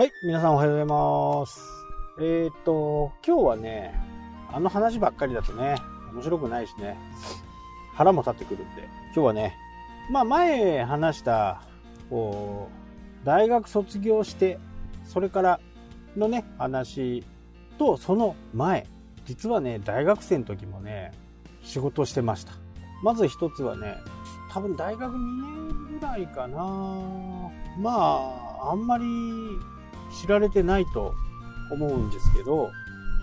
はい、皆さんおはようございます。えーっと、今日はね、あの話ばっかりだとね、面白くないしね、腹も立ってくるんで、今日はね、まあ前話した、こう、大学卒業して、それからのね、話と、その前、実はね、大学生の時もね、仕事してました。まず一つはね、多分大学2年ぐらいかな。まあ、あんまり知られてないと思うんですけど、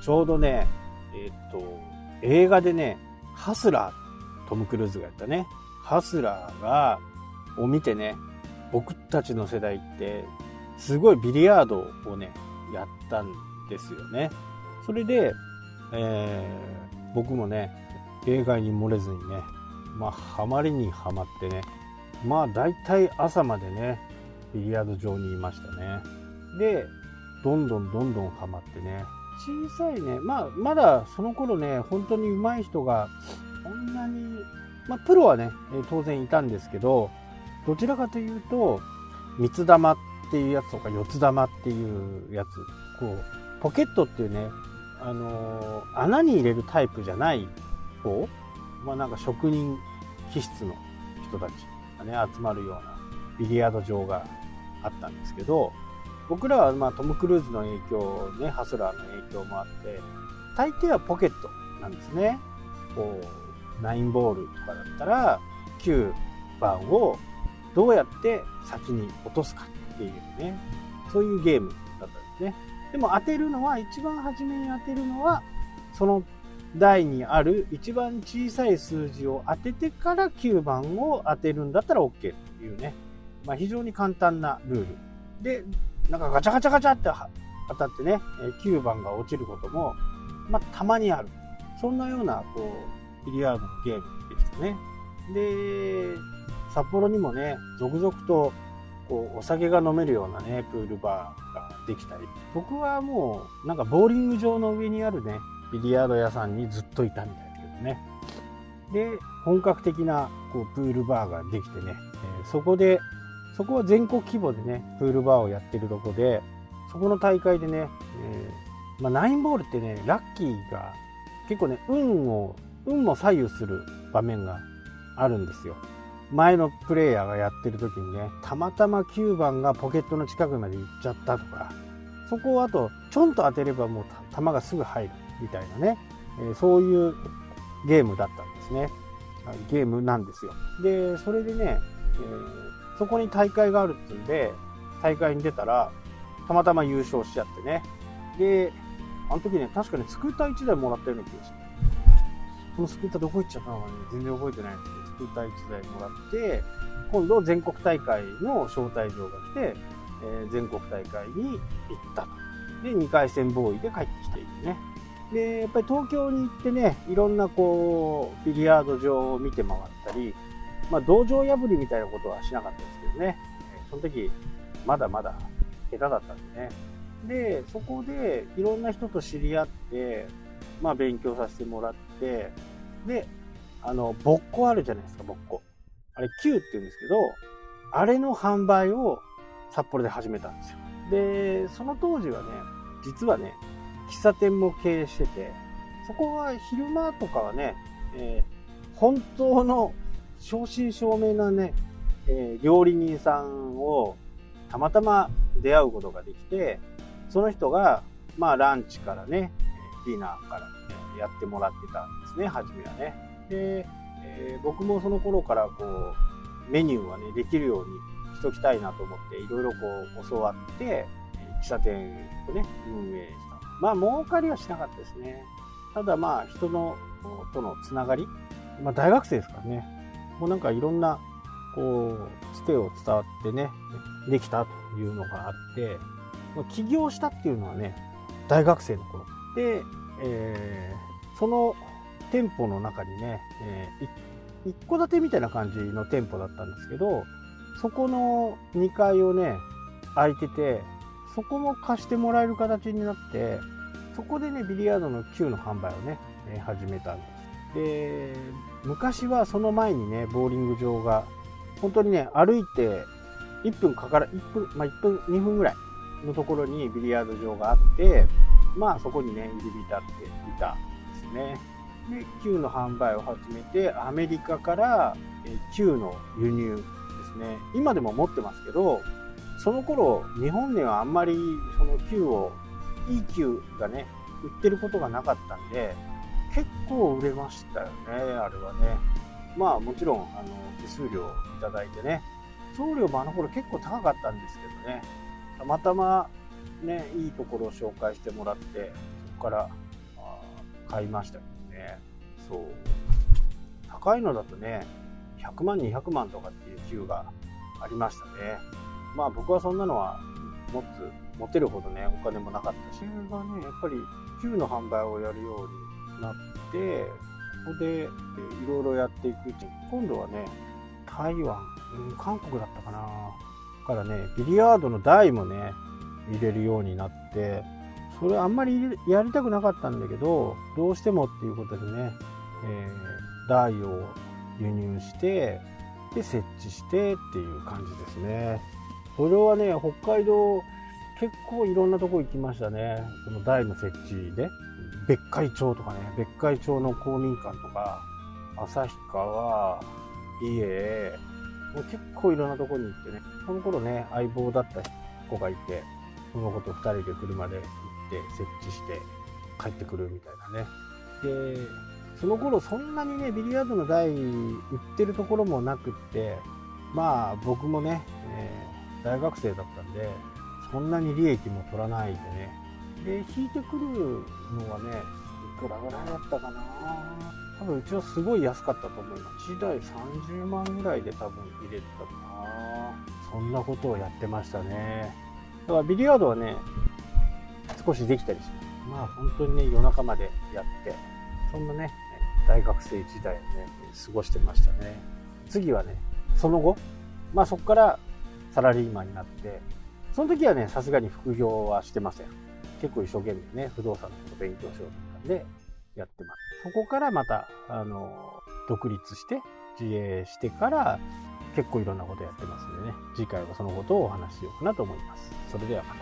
ちょうどね、えっと、映画でね、ハスラー、トム・クルーズがやったね、ハスラーが、を見てね、僕たちの世代って、すごいビリヤードをね、やったんですよね。それで、えー僕もね、映画に漏れずにね、まあ、ハマりにはまってね、まあ、大体朝までね、ビリヤード場にいましたね。で、どんどんどんどんハマってね、小さいね、まあ、まだその頃ね、本当に上手い人が、そんなに、まあ、プロはね、当然いたんですけど、どちらかというと、三つ玉っていうやつとか四つ玉っていうやつ、こう、ポケットっていうね、あのー穴に入れるタイプじゃない方、まあなんか職人気質の人たちがね、集まるようなビリヤード場があったんですけど、僕らはまあトム・クルーズの影響、ね、ハスラーの影響もあって、大抵はポケットなんですね。こう、9ボールとかだったら、9番をどうやって先に落とすかっていうね、そういうゲームだったんですね。でも当てるのは、一番初めに当てるのは、その台にある一番小さい数字を当ててから9番を当てるんだったら OK っていうね、まあ、非常に簡単なルール。で、なんかガチャガチャガチャって当たってね、9番が落ちることも、まあ、たまにある。そんなような、こう、ビリヤードのゲームでしたね。で、札幌にもね、続々と、こう、お酒が飲めるようなね、プールバーができたり。僕はもう、なんかボーリング場の上にあるね、ビリヤード屋さんにずっといたみたいですけどね。で、本格的なこうプールバーができてね、えーそこで、そこは全国規模でね、プールバーをやってるとこで、そこの大会でね、えーまあ、ナインボールってね、ラッキーが結構ね、運を、運も左右する場面があるんですよ。前のプレイヤーがやってる時にね、たまたま9番がポケットの近くまで行っちゃったとか、そこをあと、ちょんと当てればもう球がすぐ入るみたいなね、えーそういうゲームだったんですね。ゲームなんですよ。で、それでね、えーそこに大会があるっていうんで、大会に出たら、たまたま優勝しちゃってね。で、あの時ね、確かにスクーター1台もらったような気がして。このスクーターどこ行っちゃったのかね、全然覚えてないんですけど、スクーター1台もらって、今度全国大会の招待状が来て、えー全国大会に行ったと。で、2回戦ボーイで帰ってきているね。で、やっぱり東京に行ってね、いろんなこう、ビリヤード場を見て回ったり、まあ、道場破りみたいなことはしなかったですけどね、その時、まだまだ下手だったんでね。で、そこでいろんな人と知り合って、まあ、勉強させてもらって、で、あの、ボッコあるじゃないですか、ボッコ。あれ、Q って言うんですけど、あれの販売を札幌で始めたんですよ。で、その当時はね、実はね、喫茶店も経営してて、そこは昼間とかはね、えー本当の正真正銘なね、えー料理人さんをたまたま出会うことができて、その人が、まあランチからね、ディナーから、やってもらってたんですね、初めはね。で、えー僕もその頃からこう、メニューはね、できるようにしときたいなと思って、いろいろこう教わって、喫茶店をね、運営した。まあ儲かりはしなかったですね。ただまあ人のとのつながり、まあ大学生ですからね、もうなんかいろんな、こう、つてを伝わってね、できたというのがあって、ま起業したっていうのはね、大学生の頃。で、えーその店舗の中にね、えー一戸建てみたいな感じの店舗だったんですけど、そこの2階をね、空いてて、そこも貸してもらえる形になって、そこでね、ビリヤードの球の販売をね、始めたんです。で、昔はその前にね、ボーリング場が、本当にね、歩いて1分かから、1分、まあ1分、2分ぐらいのところにビリヤード場があって、まあそこにね、入り浸っていたんですね。で、Q の販売を始めて、アメリカから Q の輸入ですね。今でも持ってますけど、その頃、日本ではあんまりその Q を、いい Q がね、売ってることがなかったんで、結構売れましたよね、あれはね。まあもちろん、あの、手数料いただいてね、送料もあの頃結構高かったんですけどね、たまたまね、いいところを紹介してもらって、そこから買いましたけどね。そう。高いのだとね、100万、200万とかっていう級がありましたね。まあ僕はそんなのは持つ、持てるほどね、お金もなかったし、それがね、やっぱり級の販売をやるようになって、ここでいろいろやっていくうち、今度はね、台湾、うん、韓国だったかな。からね、ビリヤードの台もね、入れるようになって、それあんまりやりたくなかったんだけど、どうしてもっていうことでね、えー、台を輸入して、で、設置してっていう感じですね。それはね、北海道、結構いろんなとこ行きましたね。その台の設置で。別海町とかね、別海町の公民館とか、旭川、家、もう結構いろんなとこに行ってね、その頃ね、相棒だった子がいて、その子と2人で車で行って設置して帰ってくるみたいなね。で、その頃そんなにね、ビリヤードの台売ってるところもなくって、まあ僕もね、えー、大学生だったんで、そんなに利益も取らないでね。で、引いてくるのはね、いくらぐらいだったかな多分うちはすごい安かったと思います。1台30万ぐらいで多分入れてたかなそんなことをやってましたね。だからビリヤードはね、少しできたりします。まあ本当にね、夜中までやって、そんなね、大学生時代をね、過ごしてましたね。次はね、その後、まあそこからサラリーマンになって、その時はね、さすがに副業はしてません。結構一生懸命ね、不動産のこと勉強しようと思ったんで、やってます。そこからまた、あの、独立して、自営してから、結構いろんなことやってますんでね、次回はそのことをお話ししようかなと思います。それではまた。